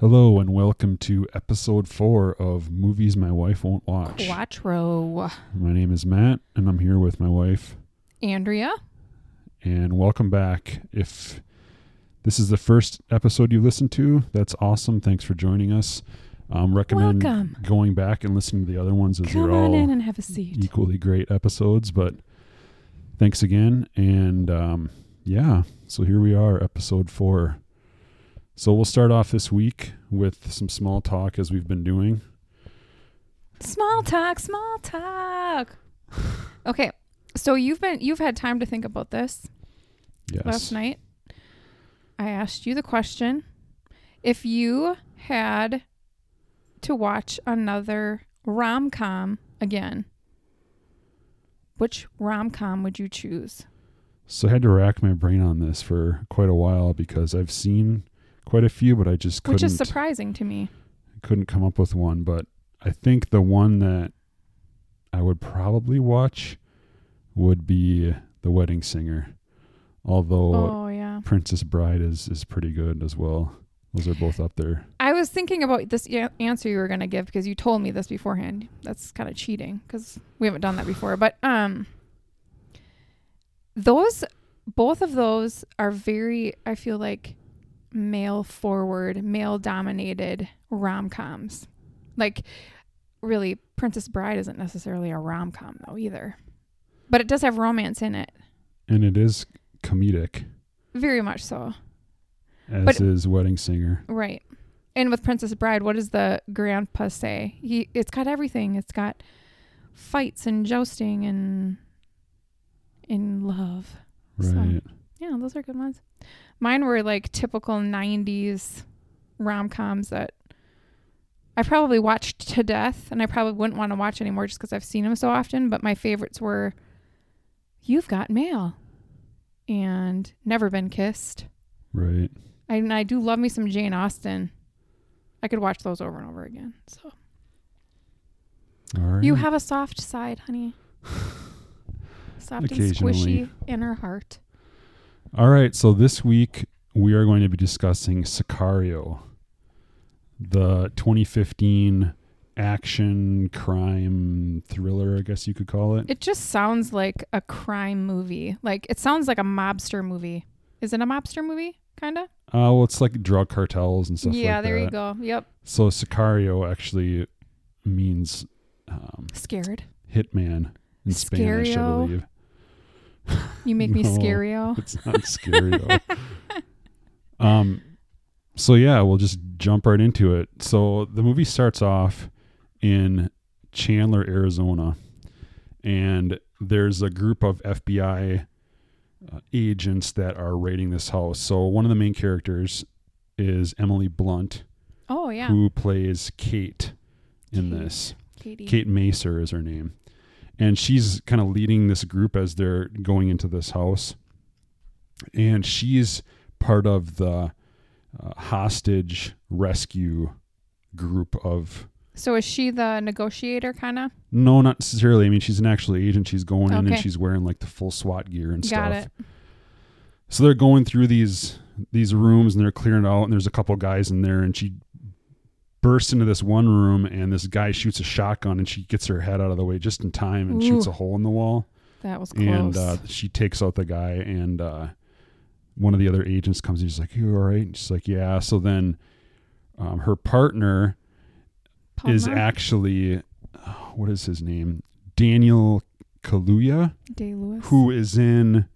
Hello and welcome to episode four of Movies My Wife Won't Watch. Quattro. My name is Matt and I'm here with my wife. Andrea. And welcome back. If this is the first episode you listened to, that's awesome. Thanks for joining us. Um, recommend Welcome. going back and listening to the other ones as Come they're all in and have a seat. equally great episodes. But thanks again. And um, yeah, so here we are, episode four. So we'll start off this week with some small talk as we've been doing. Small talk, small talk. Okay. So you've been you've had time to think about this Yes. last night. I asked you the question. If you had to watch another rom com again, which rom com would you choose? So I had to rack my brain on this for quite a while because I've seen quite a few, but I just couldn't Which is surprising to me. couldn't come up with one. But I think the one that I would probably watch would be The Wedding Singer. Although Oh yeah. Princess Bride is is pretty good as well. Those are both up there. I was thinking about this answer you were going to give because you told me this beforehand. That's kind of cheating because we haven't done that before. But um, those both of those are very. I feel like male forward, male dominated rom coms. Like, really, Princess Bride isn't necessarily a rom com though either, but it does have romance in it, And it is comedic, very much so. as But- is Wedding Singer. Right. And with Princess Bride, what does the grandpa say? He it's got everything. It's got fights and jousting and in love. So- Right. Yeah, those are good ones. Mine were like typical 90s rom-coms that I probably watched to death and I probably wouldn't want to watch anymore just cuz I've seen them so often, but my favorites were You've Got Mail and Never Been Kissed. Right. I, and I do love me some Jane Austen. I could watch those over and over again. So All right. you have a soft side, honey. Soft and squishy in her heart. All right, so this week we are going to be discussing Sicario, the 2015 action crime thriller, I guess you could call it. It just sounds like a crime movie. Like it sounds like a mobster movie. Is it a mobster movie? Kinda. Uh, well, it's like drug cartels and stuff yeah, like there that. you go. Yep. So Sicario actually means um, Scared. hitman in Spanish, I believe. You make me No. scario. It's not Scario. um, so yeah, we'll just jump right into it. So the movie starts off in Chandler, Arizona, and there's a group of FBI uh, agents that are raiding this house. So one of the main characters is Emily Blunt, Oh yeah. who plays Kate in Kate. this. Katie. Kate Macer is her name. And she's kind of leading this group as they're going into this house. And she's part of the uh, hostage rescue group of. So is she the negotiator kinda? No, not necessarily. I mean, she's an actual agent. She's going in and she's wearing like the full SWAT gear and Got stuff. it. So they're going through these these rooms and they're clearing out and there's a couple guys in there and she bursts into this one room and this guy shoots a shotgun and she gets her head out of the way just in time and shoots a hole in the wall That was close. and uh, she takes out the guy and uh, one of the other agents comes and he's like you all right and she's like yeah so then um, her partner is actually uh, what is his name daniel kaluuya Day Lewis. who is in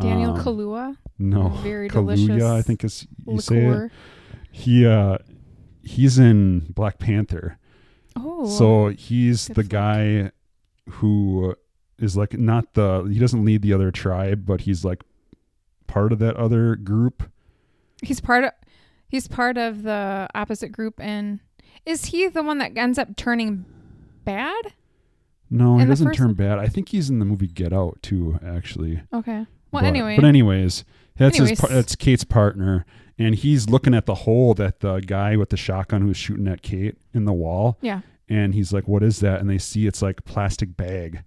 Daniel um, Kaluuya. no Very Kaluuya, delicious I think is you say it. He uh he's in Black Panther. Oh. so he's the guy who is like not the he doesn't lead the other tribe, but he's like part of that other group. He's part of he's part of the opposite group and is he the one that ends up turning bad? No, he doesn't turn bad. I think he's in the movie Get Out too, actually. Okay. Well, but, anyway. But anyways, that's his Anyways. par- that's Kate's partner and he's looking at the hole that the guy with the shotgun who's shooting at Kate in the wall yeah. and he's like, "What is that?" And they see it's like plastic bag.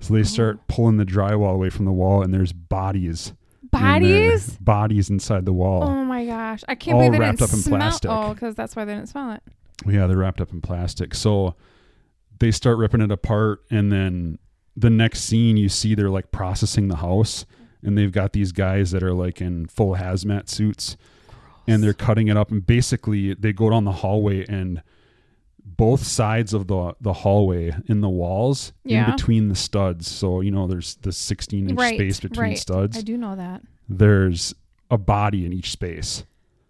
So they start Oh. pulling the drywall away from the wall, and there's bodies and they're Bodies? bodies inside the wall. Oh my gosh. I can't All believe they wrapped didn't up in smell plastic. Oh, because that's why they didn't smell it. Yeah, they're wrapped up in plastic. So they start ripping it apart, and then the next scene you see they're like processing the house, and they've got these guys that are like in full hazmat suits, and they're cutting it up, and basically they go down the hallway and both sides of the the hallway in the walls Yeah. in between the studs so you know there's the 16 inch Right, space between right. studs I do know that. there's a body in each space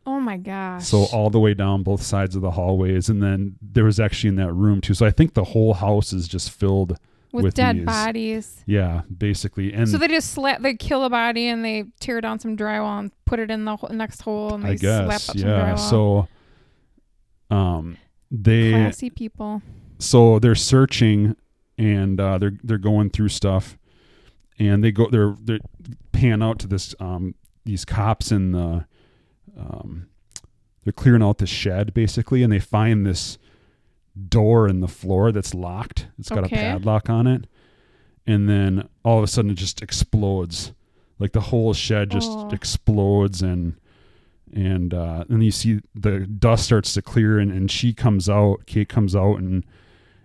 Oh my gosh. so all the way down both sides of the hallways, and then there was actually in that room too. So I think the whole house is just filled. With, with dead these- bodies. Yeah, basically. And so they just slap, they kill a body and they tear down some drywall and put it in the next hole and they I slap guess up some yeah. drywall. So um, they Classy people. so they're searching and uh, they're they're going through stuff, and they go they're they pan out to this um these cops in the um they're clearing out this shed basically, and they find this door in the floor that's locked. It's got Okay. a padlock on it, and then all of a sudden it just explodes, like the whole shed just explodes and. And uh, then you see the dust starts to clear, and, and she comes out. Kate comes out, and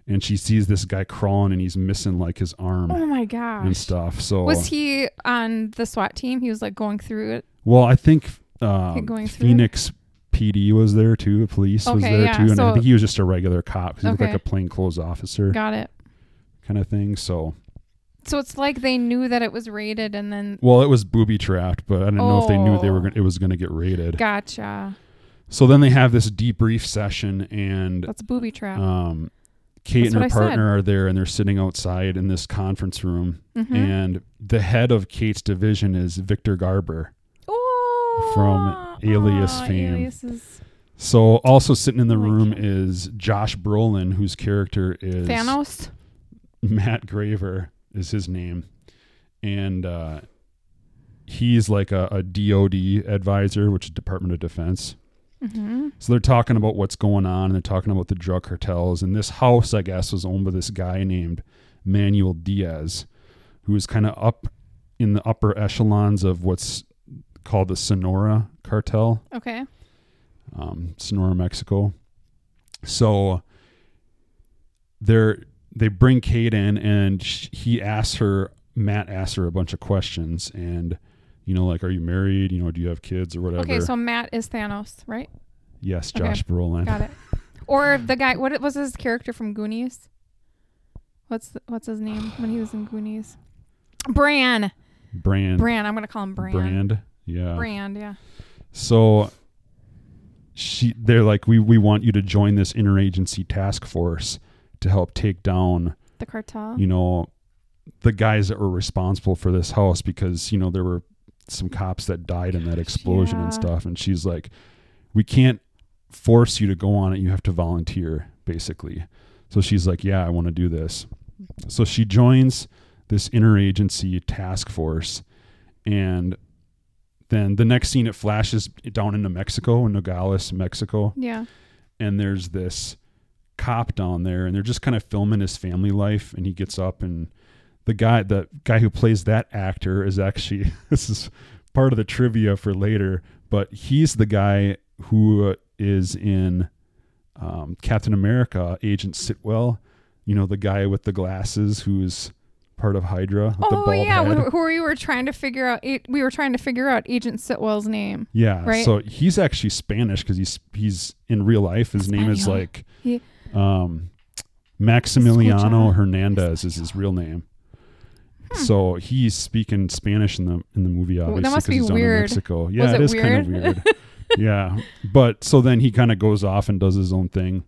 and she sees this guy crawling and he's missing like his arm Oh my gosh. and stuff. So Was he on the SWAT team? He was like going through it. well, I think uh, going through? Phoenix PD was there too. The police was Okay, there yeah, too, and I so- think he was just a regular cop. 'cause He looked like Okay. a plainclothes officer Got it. kind of thing. So So it's like they knew that it was raided and then well, it was booby trapped, but I didn't know if they knew they were Oh. gonna, it was going to get raided. gotcha. So then they have this debrief session, and That's booby trap. um, Kate That's and her what I said. partner are there, and they're sitting outside in this conference room. Mhm. and the head of Kate's division is Victor Garber. From Alias oh, fame. Alias is So also sitting in the room is Josh Brolin, whose character is Thanos. Matt Graver is his name, and uh, he's like a, a DoD advisor, which is Department of Defense. hmm So they're talking about what's going on, and they're talking about the drug cartels. And this house, I guess, was owned by this guy named Manuel Diaz, who was kind of up in the upper echelons of what's called the Sonora cartel, Okay. um, Sonora, Mexico. So they're they bring Kate in, and sh- he asks her. Matt asks her a bunch of questions, and you know, like, are you married? You know, do you have kids or whatever? Okay, so Matt is Thanos, right? yes, okay. Josh Brolin. Got it. Or the guy. What was his character from Goonies? What's the, what's his name when he was in Goonies? Bran. Brand. Bran. I'm gonna call him Bran. Brand. Yeah. Brand. Yeah. So she they're like we we want you to join this interagency task force to help take down, The cartel. you know, the guys that were responsible for this house because, you know, there were some cops that died in that explosion and stuff and she's like we can't force you to go on it. You have to volunteer basically. So she's like, "Yeah, I want to do this." So she joins this interagency task force and then the next scene it flashes down into Mexico in Nogales, Mexico, yeah. and there's this cop down there and they're just kind of filming his family life and he gets up and the guy the guy who plays that actor is actually this is part of the trivia for later, but he's the guy who is in um, Captain America, Agent Sitwell, you know, the guy with the glasses who's part of Hydra Oh yeah, who, who we were trying to figure out. We were trying to figure out Agent Sitwell's name. Yeah, Right? so he's actually Spanish because he's he's in real life. His name is like He- um, Maximiliano. Hernandez is his real name. So he's speaking Spanish in the in the movie, Hmm. that obviously, must 'cause be he's down in weird. Mexico. Yeah, it it is kind of weird. yeah, but so then he kind of goes off and does his own thing.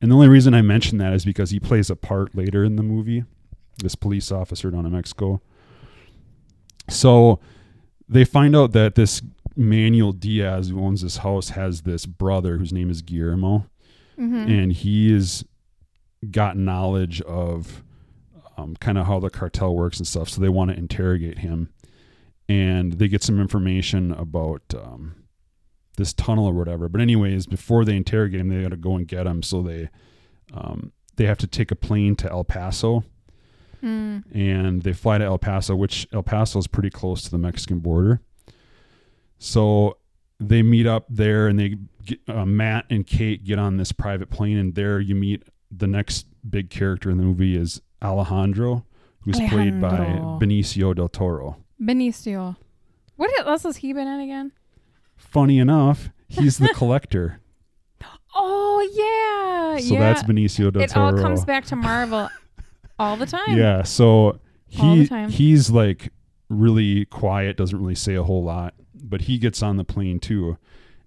And the only reason I mention that is because he plays a part later in the movie, this police officer down in Mexico. So they find out that this Manuel Diaz, who owns this house, has this brother whose name is Guillermo, hmm and he has got knowledge of um, kind of how the cartel works and stuff. So they want to interrogate him, and they get some information about um, this tunnel or whatever. But anyways, before they interrogate him, they got to go and get him. So they um, they have to take a plane to El Paso, Mm. and they fly to El Paso, which El Paso is pretty close to the Mexican border. So they meet up there, and they get, uh, Matt and Kate get on this private plane, and there you meet the next big character in the movie is Alejandro, who's played by Benicio del Toro. Benicio. What else has he been in again? Funny enough, he's the collector. Oh yeah, So yeah. that's Benicio del Toro. it all Toro. comes back to Marvel all the time. Yeah, so he he's like really quiet, doesn't really say a whole lot, but he gets on the plane too.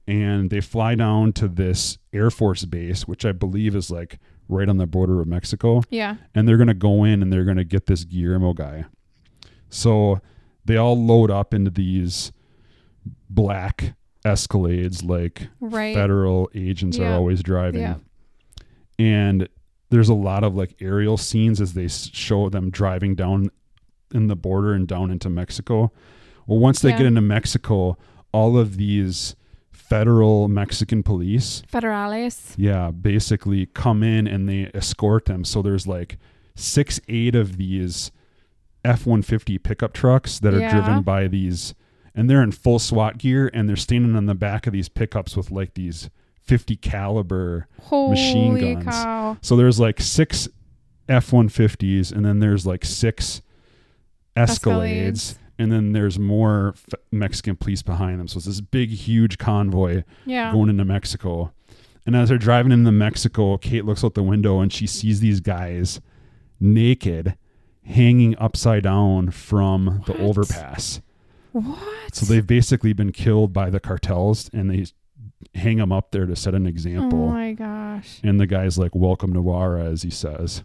And they fly down to this Air Force base, which I believe is like right on the border of Mexico. Yeah. And they're going to go in and they're going to get this Guillermo guy. So they all load up into these black Escalades like Right. federal agents are always driving. Yeah. And there's a lot of like aerial scenes as they show them driving down in the border and down into Mexico. Well, once they Yeah. get into Mexico, all of these federal Mexican police, Federales. yeah, basically come in and they escort them. So there's like six, eight of these F 150 pickup trucks that are Yeah. driven by these, and they're in full SWAT gear and they're standing on the back of these pickups with like these 50 caliber. Holy Machine guns. cow. So there's like six F 150s and then there's like six Escalades. Escalades. And then there's more f- Mexican police behind them. So it's this big, huge convoy Yeah. going into Mexico. And as they're driving into Mexico, Kate looks out the window and she sees these guys naked hanging upside down from the overpass. What? So they've basically been killed by the cartels and they hang him up there to set an example. Oh my gosh. and the guy's like, Welcome to Wara, as he says.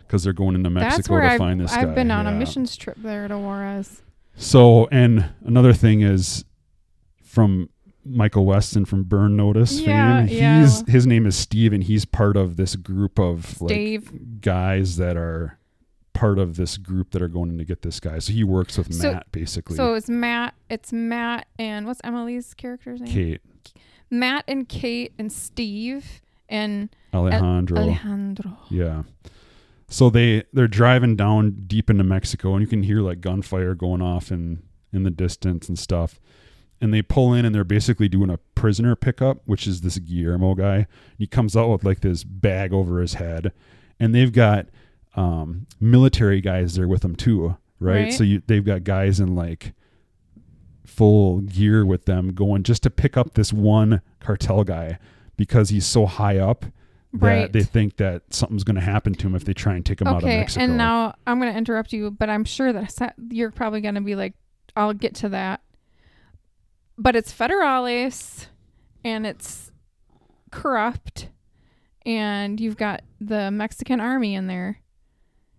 Because they're going into Mexico to I've, find this I've guy. been on a missions trip there to Juarez. So, and another thing is from Michael Westen from Burn Notice Yeah, fame. yeah. His name is Steve, and he's part of this group of like guys that are part of this group that are going to get this guy. So he works with So- Matt basically. So it's Matt. It's Matt and what's Emily's character's name? Kate, Matt and Kate and Steve and Alejandro. Alejandro. Yeah. So they they're driving down deep into Mexico and you can hear like gunfire going off in in the distance and stuff. And they pull in and they're basically doing a prisoner pickup, which is this Guillermo guy. He comes out with like this bag over his head and they've got um, military guys there with them too, right? Right. So you, they've got guys in like full gear with them going just to pick up this one cartel guy because he's so high up that Right. they think that something's going to happen to him if they try and take him out of Okay, Mexico. and now I'm going to interrupt you, but I'm sure that you're probably going to be like, I'll get to that. But it's federales, and it's corrupt, and you've got the Mexican army in there.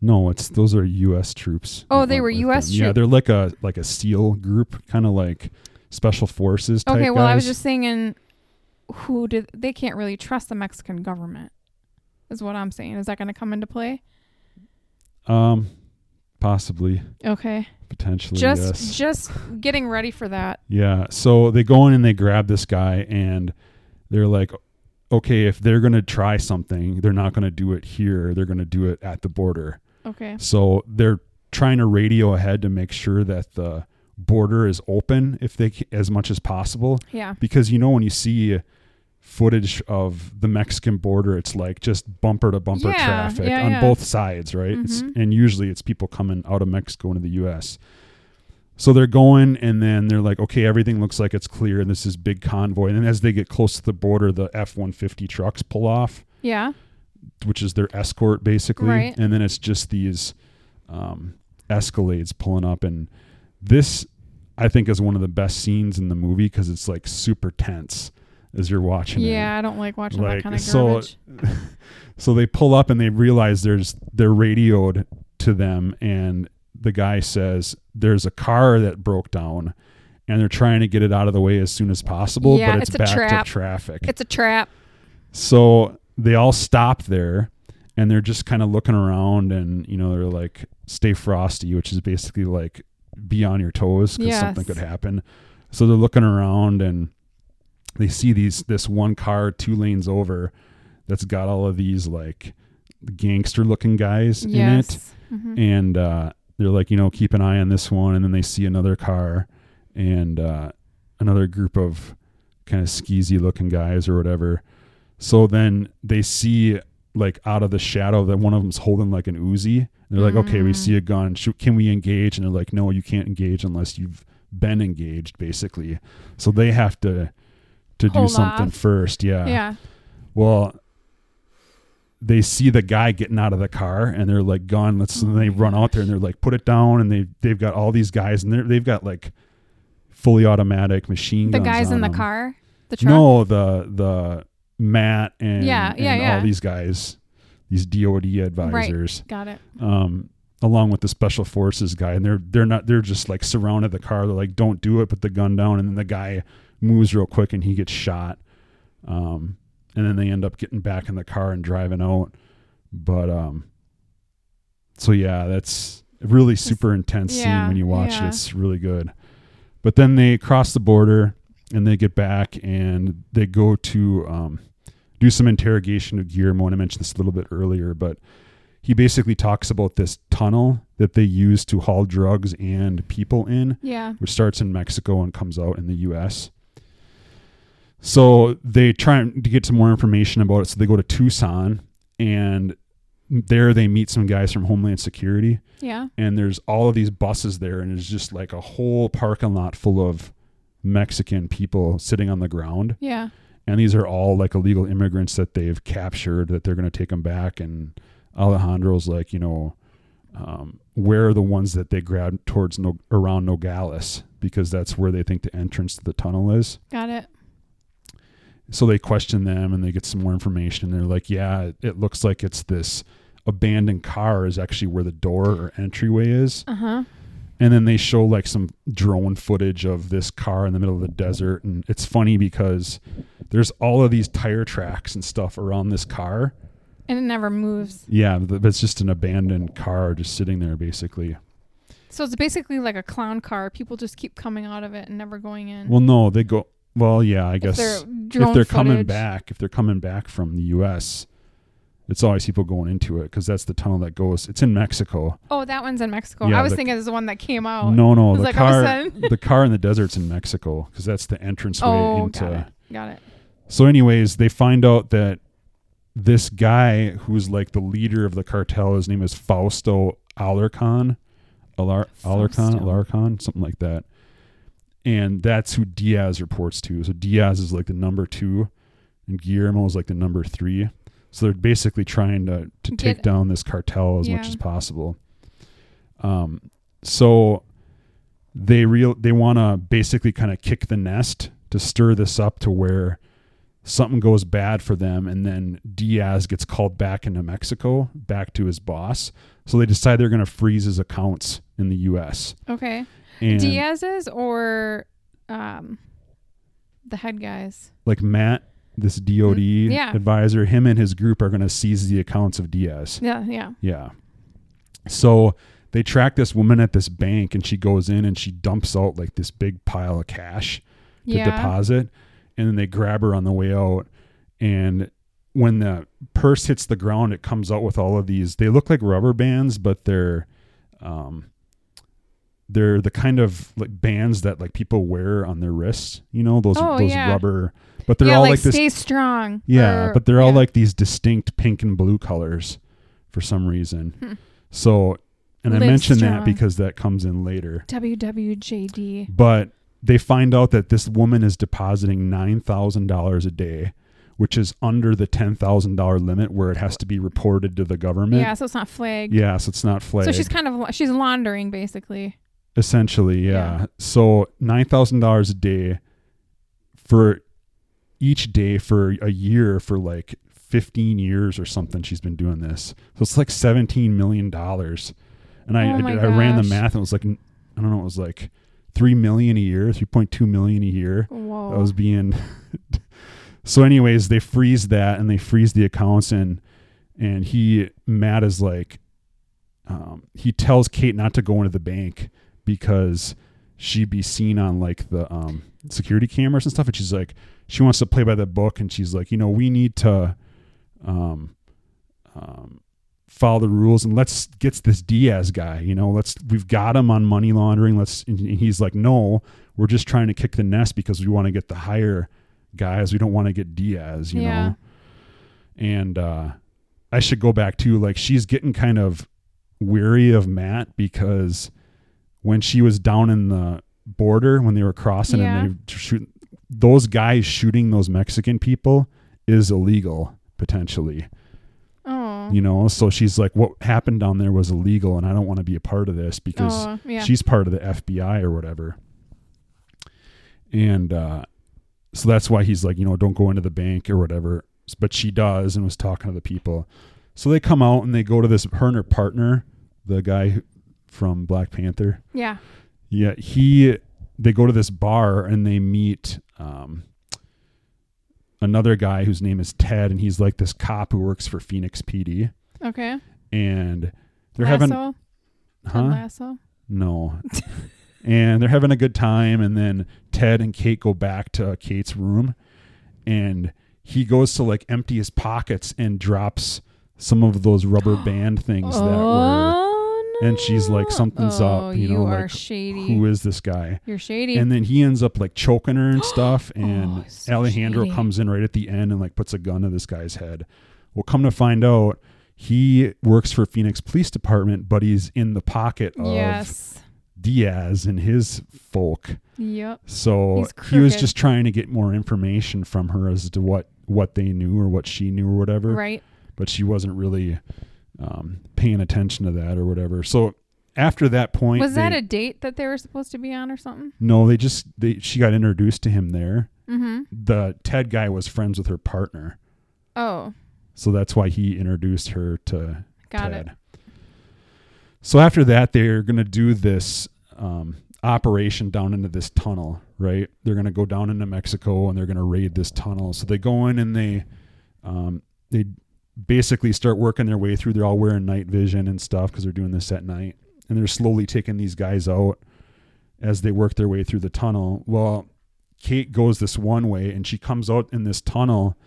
No, it's those are U.S. troops. Oh, they were US. Yeah, they're like a like a SEAL group, kind of like special forces. Type Okay, well, I was just saying, who did they can't really trust the Mexican government? Is what I'm saying. Is that going to come into play? um, possibly, Okay, potentially, just yes. just getting ready for that. Yeah. So they go in and they grab this guy and they're like, okay, if they're going to try something, they're not going to do it here. They're going to do it at the border. Okay, So they're trying to radio ahead to make sure that the border is open if they as much as possible. Yeah, because you know when you see footage of the Mexican border it's like just bumper to bumper Yeah, traffic yeah, on yeah. both sides right? It's, Mhm. and usually it's people coming out of Mexico into the US so they're going and then they're like okay everything looks like it's clear and this is big convoy. And then as they get close to the border the F150 trucks pull off. Yeah. Which is their escort basically Right. and then it's just these um, escalades pulling up and this i think is one of the best scenes in the movie because it's like super tense as you're watching it Yeah, I don't like watching Like, that kind of so- garbage. so they pull up and they realize there's they're radioed to them and the guy says there's a car that broke down and they're trying to get it out of the way as soon as possible Yeah, but it's, it's a backed trap. up traffic It's a trap. so they all stop there and they're just kind of looking around and, you know, they're like, stay frosty, which is basically like be on your toes because something could happen. So they're looking around and they see these, this one car two lanes over that's got all of these like gangster looking guys in it Yes. Mhm. and uh, they're like, you know, keep an eye on this one. And then they see another car, and uh, another group of kind of skeezy looking guys or whatever. So then they see like out of the shadow that one of them's holding like an Uzi. They're like, okay, we Mm. see a gun. Shoot, can we engage? And they're like, no, you can't engage unless you've been engaged, basically. So they have to to do something off. first. Yeah. yeah. Well, they see the guy getting out of the car and they're like, "Gun!" Let's. Oh and they my run out there and they're like, "Put it down!" And they they've got all these guys and they're, they've got like fully automatic machine The guys in on the car, the truck. No, the the Matt and Yeah, yeah, and yeah. all these guys, these DoD advisors, Got it. um, along with the special forces guy, and they're they're not they're just like surrounded the car. They're like, "Don't do it!" Put the gun down, and then the guy moves real quick and he gets shot. Um, and then they end up getting back in the car and driving out. But um, so yeah, that's a really super intense yeah, scene when you watch yeah. it. It's really good. But then they cross the border and they get back and they go to um, do some interrogation of Guillermo. And I mentioned this a little bit earlier, but he basically talks about this tunnel that they use to haul drugs and people in Yeah. which starts in Mexico and comes out in the U.S. So they try to get some more information about it. So they go to Tucson, and there they meet some guys from Homeland Security, Yeah. and there's all of these buses there, and it's just like a whole parking lot full of Mexican people sitting on the ground, Yeah. and these are all like illegal immigrants that they've captured that they're going to take them back, and Alejandro's like, you know. Um, where are the ones that they grabbed towards no, around Nogales because that's where they think the entrance to the tunnel is. Got it. So they question them and they get some more information. They're like, yeah, it, it looks like it's this abandoned car is actually where the door or entryway is. Uh huh. And then they show like some drone footage of this car in the middle of the desert. And it's funny because there's all of these tire tracks and stuff around this car. And it never moves. Yeah, th- it's just an abandoned car just sitting there basically. So it's basically like a clown car. People just keep coming out of it and never going in. Well, no, they go. Well, yeah, I If guess they're if they're coming back, if they're coming back from the U.S., it's always people going into it because that's the tunnel that goes. It's in Mexico. Oh, that one's in Mexico. Yeah, I was the- thinking it was the one that came out. no, no, the like, all of a car, the car in the desert's in Mexico because that's the entranceway Oh, into. got it. Got it. So, anyways, they find out that this guy who's like the leader of the cartel, his name is Fausto Alarcon, Alar- Alarcon, Alarcon, something like that. And that's who Diaz reports to. So Diaz is like the number two, and Guillermo is like the number three. So they're basically trying to to take Get- down this cartel as Yeah. much as possible. Um, so they real they want to basically kind of kick the nest to stir this up to where something goes bad for them and then Diaz gets called back into Mexico back to his boss so they decide they're going to freeze his accounts in the US Okay. and Diaz's or um, the head guys. like Matt this DOD Mm, yeah. advisor him and his group are going to seize the accounts of Diaz Yeah. Yeah. Yeah. So they track this woman at this bank and she goes in and she dumps out like this big pile of cash to Yeah. deposit. And then they grab her on the way out. And when the purse hits the ground, it comes out with all of these. They look like rubber bands, but they're um they're the kind of like bands that like people wear on their wrists, you know, those Oh, those yeah. rubber but they're yeah, all like, like this stay strong. yeah, or- but they're all yeah. like these distinct pink and blue colors for some reason. Hmm. So, and I Live mention that because that comes in later. WWJD. But they find out that this woman is depositing $9,000 a day, which is under the $10,000 limit where it has to be reported to the government. Yeah, so it's not flagged. Yeah, so it's not flagged. So she's kind of she's laundering basically. Essentially, yeah. Yeah. So nine thousand dollars a day for each day for a year for like fifteen years or something. She's been doing this, so it's like seventeen million dollars. And I, Oh I, I ran the math, and it was like I don't know, it was like three million a year, three point two million a year. Whoa. That was being. so, anyways, they freeze that and they freeze the accounts and and he Matt is like, um, he tells Kate not to go into the bank because she'd be seen on like the um, security cameras and stuff, and she's like, she wants to play by the book, and she's like, you know, we need to, um, um, follow the rules and let's get this Diaz guy. You know, let's we've got him on money laundering. Let's and he's like, no, we're just trying to kick the nest because we want to get the higher guys. We don't want to get Diaz, you Yeah. know. And uh, I should go back to like she's getting kind of weary of Matt because when she was down in the border when they were crossing Yeah. and they shoot those guys shooting those Mexican people is illegal potentially Oh. you know so she's like what happened down there was illegal and i don't want to be a part of this because yeah. she's part of the fbi or whatever and uh so that's why he's like you know don't go into the bank or whatever but she does and was talking to the people so they come out and they go to this her and her partner the guy who- from black panther yeah. yeah he they go to this bar and they meet um another guy whose name is ted and he's like this cop who works for phoenix pd Okay. and they're Lasso? having Ted huh Lasso. no and they're having a good time and then ted and kate go back to kate's room and he goes to like empty his pockets and drops some of those rubber band things that were oh. And she's like, "Something's up," Oh, you know, like, shady. who is this guy You're shady. and then he ends up like choking her and stuff oh, and Oh, so alejandro shady. comes in right at the end and like puts a gun to this guy's head well come to find out he works for phoenix police department but he's in the pocket of yes. diaz and his folk Yep. so he was just trying to get more information from her as to what what they knew or what she knew or whatever Right. but she wasn't really um, paying attention to that or whatever. So after that point Was that a date that they were supposed to be on or something? no they just they she got introduced to him there. Mm-hmm. the ted guy was friends with her partner. Oh, so that's why he introduced her to got ted. It. so after that they're going to do this um, operation down into this tunnel right? They're going to go down into mexico and they're going to raid this tunnel. So they go in and they um, they basically start working their way through they're all wearing night vision and stuff because they're doing this at night and they're slowly taking these guys out as they work their way through the tunnel well kate goes this one way and she comes out in this tunnel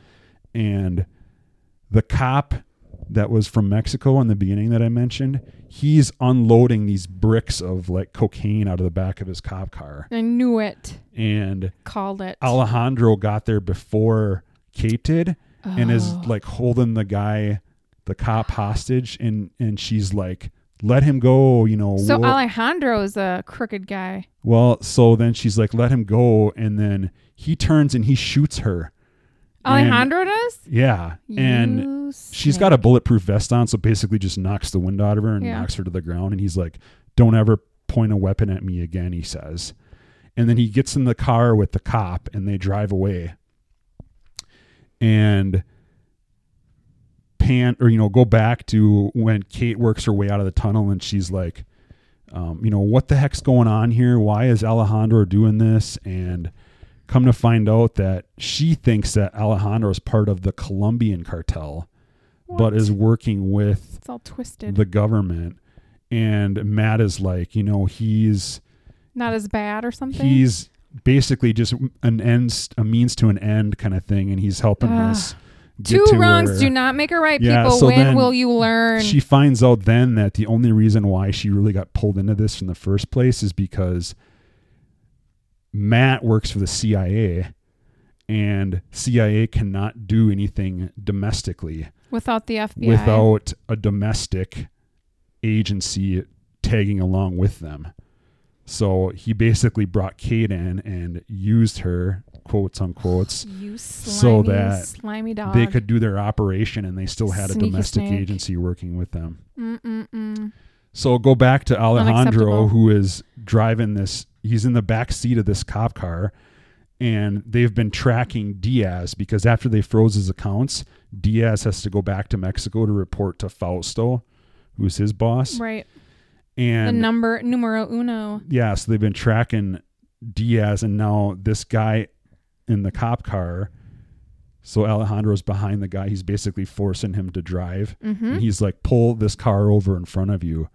and the cop that was from Mexico in the beginning that I mentioned, he's unloading these bricks of like cocaine out of the back of his cop car. I knew it. And Called it. Alejandro got there before Kate did and is Oh. like holding the guy, the cop hostage and and she's like, let him go, you know. So we'll- Alejandro is a crooked guy. well, so then she's like, let him go, and then he turns and he shoots her. And- Alejandro does? yeah, and You she's got a bulletproof vest on, so basically just knocks the wind out of her and Yeah. knocks her to the ground. And he's like, "Don't ever point a weapon at me again," he says. And then he gets in the car with the cop, and they drive away. And pan or you know go back to when Kate works her way out of the tunnel, and she's like, um, you know, what the heck's going on here? Why is Alejandro doing this? And come to find out that she thinks that Alejandro is part of the Colombian cartel but is working with It's all twisted. the government and matt is like you know he's Not as bad or something? he's basically just an end a means to an end kind of thing and he's helping Ugh. us Two wrongs where do not make a right, Yeah, people. so when will you learn? she finds out then that the only reason why she really got pulled into this in the first place is because matt works for the cia and cia cannot do anything domestically Without the FBI. without a domestic agency tagging along with them. So he basically brought Kate in and used her, quotes unquotes. slimy, so that slimy dog. They could do their operation and they still had a domestic snake. agency working with them. Mm-mm-mm. So go back to Alejandro, who is driving this. He's in the back seat of this cop car, and they've been tracking Diaz because after they froze his accounts, Diaz has to go back to Mexico to report to Fausto, who's his boss. Right. The number numero uno. yeah, so they've been tracking Diaz, and now this guy in the cop car. So Alejandro's behind the guy. He's basically forcing him to drive. Mm-hmm. And he's like, pull this car over in front of you.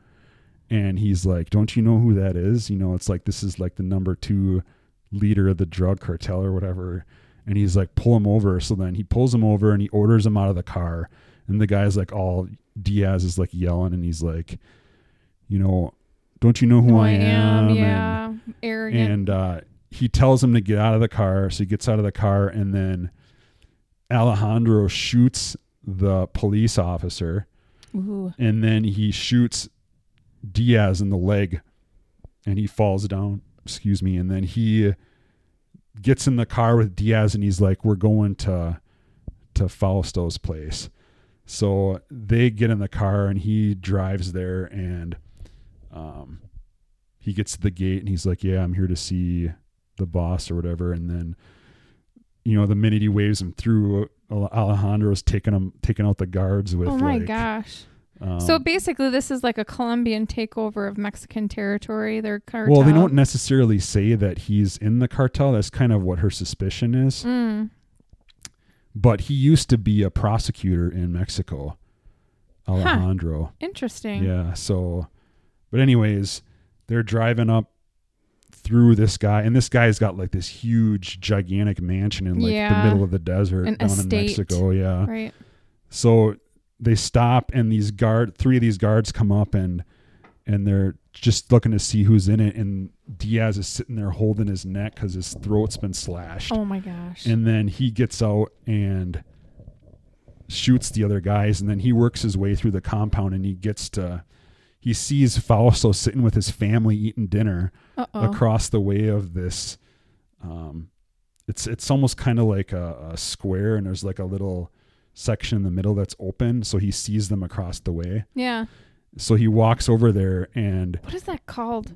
And he's like, don't you know who that is? You know, it's like, this is like the number two leader of the drug cartel or whatever. And he's like, pull him over. So then he pulls him over and he orders him out of the car. And the guy's like, all Diaz is like yelling. And he's like, you know, don't you know who I, am? And- Yeah. Arrogant. and uh, he tells him to get out of the car. So he gets out of the car, and then Alejandro shoots the police officer, Ooh. and then he shoots Diaz in the leg, and he falls down. Excuse me. And then he gets in the car with Diaz, and he's like, "We're going to to Fausto's place." So they get in the car, and he drives there, and um, he gets to the gate, and he's like, "Yeah, I'm here to see the boss or whatever." And then, you know, the minute he waves him through, Alejandro's taking him, taking out the guards with. Oh my like, gosh. um, so basically, this is like a Colombian takeover of Mexican territory. Their cartel. Well, they don't necessarily say that he's in the cartel. That's kind of what her suspicion is. Mm. But he used to be a prosecutor in Mexico, Alejandro. Interesting. Yeah. So, but anyways, they're driving up through this guy, and this guy's got like this huge, gigantic mansion in like the middle of the desert An down estate. in Mexico. Yeah. Right. So they stop, and these guard, three of these guards come up, and and they're just looking to see who's in it. And Diaz is sitting there holding his neck because his throat's been slashed. Oh my gosh. And then he gets out and shoots the other guys, and then he works his way through the compound, and he gets to. He sees Fausto sitting with his family eating dinner Uh oh. across the way of this. Um, it's it's almost kind of like a, a square, and there's like a little section in the middle that's open, so he sees them across the way. Yeah. So he walks over there, and What is that called?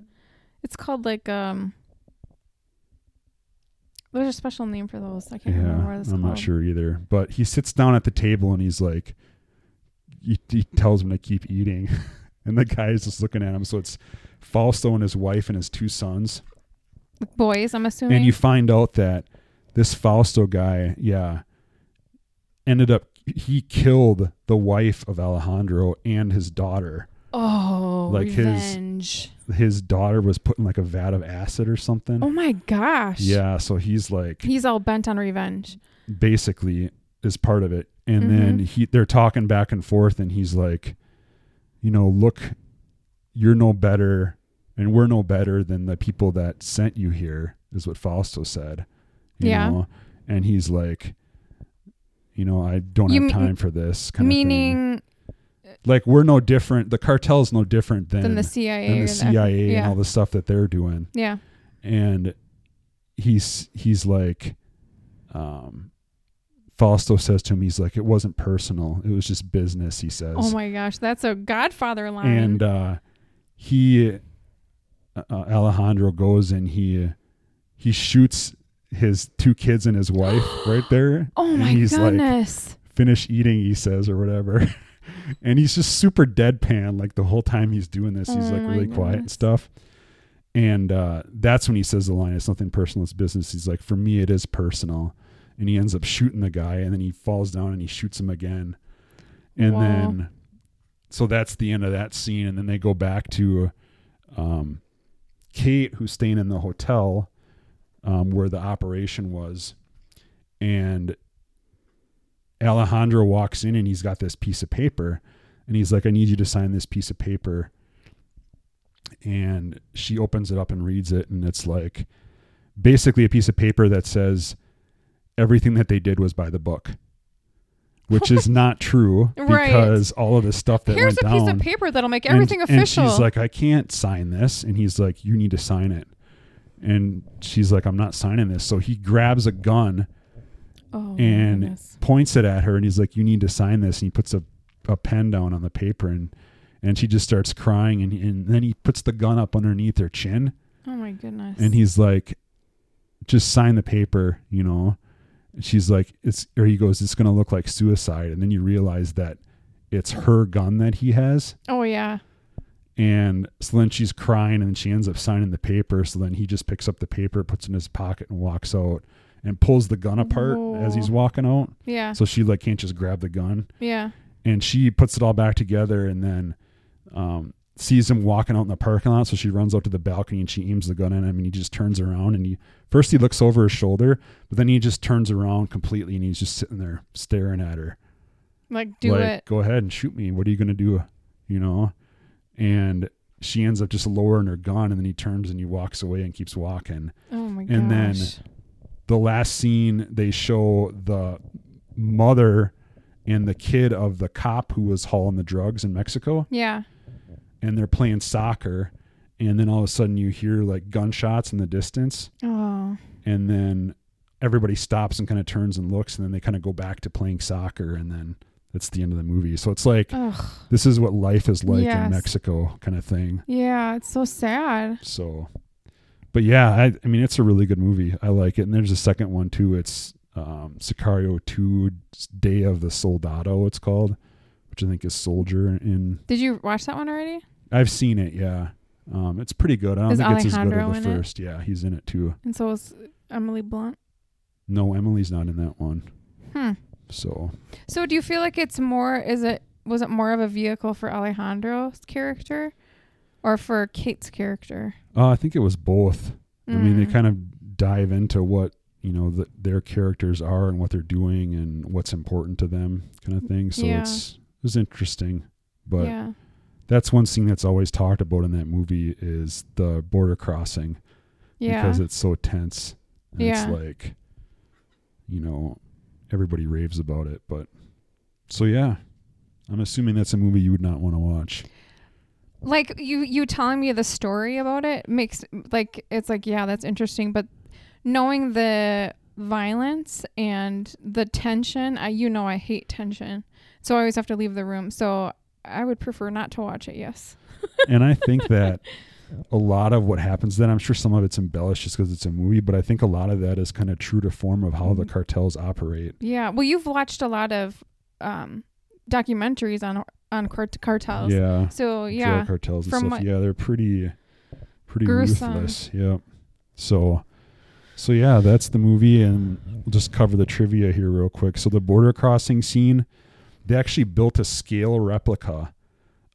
It's called like um. There's a special name for those. I can't yeah, remember what it's I'm called. not sure either. But he sits down at the table, and he's like, he, he tells him to keep eating, and the guy is just looking at him. So it's Fausto and his wife and his two sons. Boys, I'm assuming. and you find out that this Fausto guy, yeah, ended up he killed the wife of Alejandro and his daughter. oh, like his- revenge. His daughter was put in like a vat of acid or something. Oh my gosh. yeah, so he's like He's all bent on revenge. basically is part of it. And Mm-hmm. then he they're talking back and forth and he's like, you know, look, you're no better and we're no better than the people that sent you here, is what Fausto said. You Yeah. Know? And he's like, you know, I don't You have mean- time for this kind of thing. Meaning Like we're no different. The cartel's no different than, than the CIA. than the CIA and all the stuff that they're doing. Yeah. And he's he's like, um, Fausto says to him, he's like, it wasn't personal. It was just business. He says. Oh my gosh, that's a Godfather line. and uh, he uh, uh, Alejandro goes and he he shoots his two kids and his wife right there. oh and my he's like, goodness. finish eating, he says, or whatever. and he's just super deadpan like the whole time he's doing this. He's Oh like really quiet and stuff. And uh, that's when he says the line, it's nothing personal, it's business. He's like, for me, it is personal. And he ends up shooting the guy, and then he falls down and he shoots him again. And Wow. then, so that's the end of that scene. And then they go back to um, Kate, who's staying in the hotel um, where the operation was. And Alejandro walks in and he's got this piece of paper and he's like, I need you to sign this piece of paper. And she opens it up and reads it. And it's like basically a piece of paper that says everything that they did was by the book, which is not true Right. because all of the stuff that Here's a down. piece of paper that'll make and- everything and official. she's like, I can't sign this. And he's like, You need to sign it. And she's like, I'm not signing this. So he grabs a gun oh, and goodness. points it at her and he's like, You need to sign this. And he puts a, a pen down on the paper and and she just starts crying and, and then he puts the gun up underneath her chin Oh my goodness. and he's like, Just sign the paper, you know. And she's like, It's or he goes, It's gonna look like suicide. And then you realize that it's her gun that he has. oh yeah. And so then she's crying and she ends up signing the paper. So then he just picks up the paper, puts it in his pocket, and walks out and pulls the gun apart as he's walking out. Yeah. So she like can't just grab the gun. yeah. And she puts it all back together and then um, sees him walking out in the parking lot. So she runs out to the balcony and she aims the gun at him and he just turns around and he first he looks over his shoulder, but then he just turns around completely and he's just sitting there staring at her Like do like, it. Go ahead and shoot me. What are you gonna do? You know? And she ends up just lowering her gun and then he turns and he walks away and keeps walking. Oh my And then- The last scene they show the mother and the kid of the cop who was hauling the drugs in Mexico yeah. And they're playing soccer and then all of a sudden you hear like gunshots in the distance Oh. and then everybody stops and kind of turns and looks and then they kind of go back to playing soccer and then that's the end of the movie. So it's like Ugh. this is what life is like Yes. in Mexico kind of thing. Yeah, it's so sad. So, but yeah, I, I mean, it's a really good movie. I like it. And there's a second one too. It's um, Sicario 2 Day of the Soldado, it's called, which I think is Soldier. In Did you watch that one already? I've seen it. Yeah, um, it's pretty good. I don't Is think it's as good Alejandro as the in it? first. Yeah, he's in it too. And so is Emily Blunt. No, Emily's not in that one. Hmm. So So do you feel like it's more is it was it more of a vehicle for Alejandro's character or for Kate's character? uh, I think it was both. I mean, they Mm. kind of dive into what you know the, their characters are and what they're doing and what's important to them, kind of thing. So Yeah. it's it was interesting, but yeah. that's one scene that's always talked about in that movie is the border crossing Yeah. because it's so tense. And Yeah. It's like, you know, everybody raves about it, but so yeah, I'm assuming that's a movie you would not want to watch. like you you telling me the story about it makes like it's like yeah that's interesting but knowing the violence and the tension I you know I hate tension so I always have to leave the room so I would prefer not to watch it yes and I think that a lot of what happens then, I'm sure some of it's embellished just because it's a movie, but I think a lot of that is kind of true to form of how the Mhm. cartels operate. yeah well you've watched a lot of um documentaries on on cart- cartels Yeah. so drug yeah cartels and From stuff. Yeah, they're pretty pretty Gruesome. ruthless. Yeah. So so yeah, that's the movie and we'll just cover the trivia here real quick. So the border crossing scene, they actually built a scale replica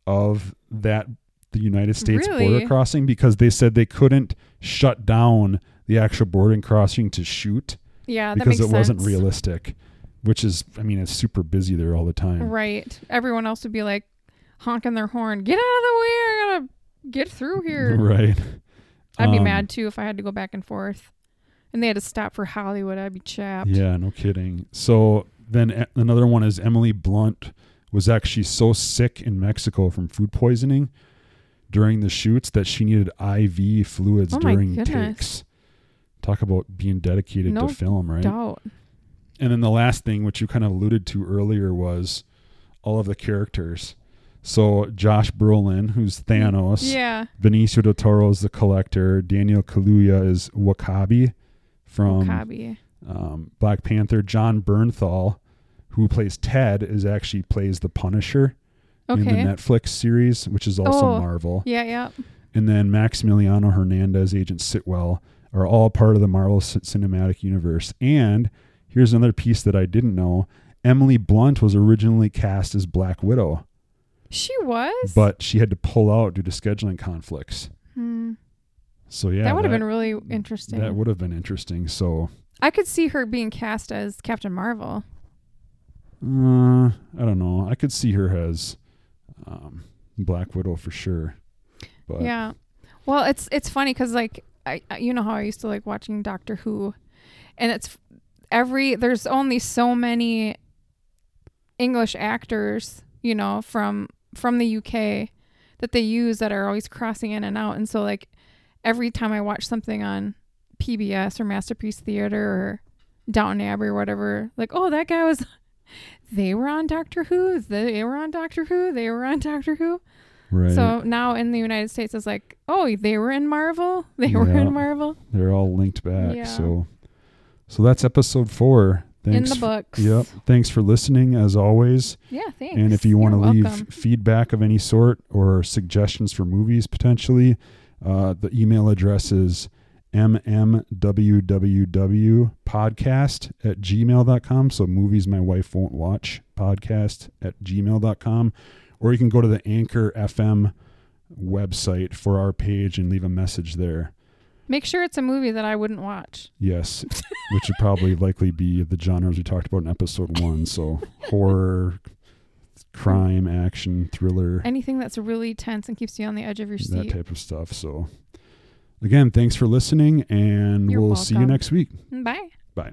of that the United States Really? border crossing because they said they couldn't shut down the actual border crossing to shoot yeah that because it wasn't realistic. Which is I mean, it's super busy there all the time. right everyone else would be like honking their horn get out of the way I gotta get through here Right. I'd be Um, mad too if I had to go back and forth. And they had to stop for Hollywood. I'd be chapped. Yeah, no kidding. So then another one is Emily Blunt was actually so sick in Mexico from food poisoning during the shoots that she needed IV fluids Oh during takes. Talk about being dedicated No to film, right? Doubt. And then the last thing, which you kind of alluded to earlier, was all of the characters. So Josh Brolin, who's Thanos, Yeah. Benicio del Toro is the Collector, Daniel Kaluuya is W'Kabi from Wakabi. Um, Black Panther. Jon Bernthal, who plays Ted, is actually plays the Punisher in the Netflix series, which is also Oh. Marvel. Yeah, yeah. And then Maximiliano Hernandez, Agent Sitwell, are all part of the Marvel Cinematic Universe. And here's another piece that I didn't know: Emily Blunt was originally cast as Black Widow, She was. but she had to pull out due to scheduling conflicts. Hmm. So yeah, that would have been really interesting. That would have been interesting. So I could see her being cast as Captain Marvel. Uh, I don't know. I could see her as um, Black Widow for sure. But yeah. Well, it's it's funny because like I I- you know how I used to like watching Doctor Who, and it's every there's only so many English actors you know from from the UK that they use that are always crossing in and out, and so like every time I watch something on PBS or Masterpiece Theater or Downton Abbey or whatever, like oh that guy was. They were on Doctor Who. They were on Doctor Who. They were on Doctor Who. right. So now in the United States, it's like, oh, they were in Marvel. They were in Marvel They're all linked back. Yeah. So so that's episode four. Thanks. in the books. Yep. Thanks for listening as always. Yeah, thanks. And if you want to leave welcome. feedback of any sort or suggestions for movies potentially, uh, the email address is mmwwwpodcast at gmail.com. So movies my wife won't watch podcast at gmail.com. Or you can go to the Anchor FM website for our page and leave a message there. make sure it's a movie that I wouldn't watch. Yes, which would probably likely be the genres we talked about in episode one. So horror, crime, action, thriller, Anything that's really tense and keeps you on the edge of your seat. that type of stuff. So, again, thanks for listening, and You're we'll see you next week. Bye. Bye.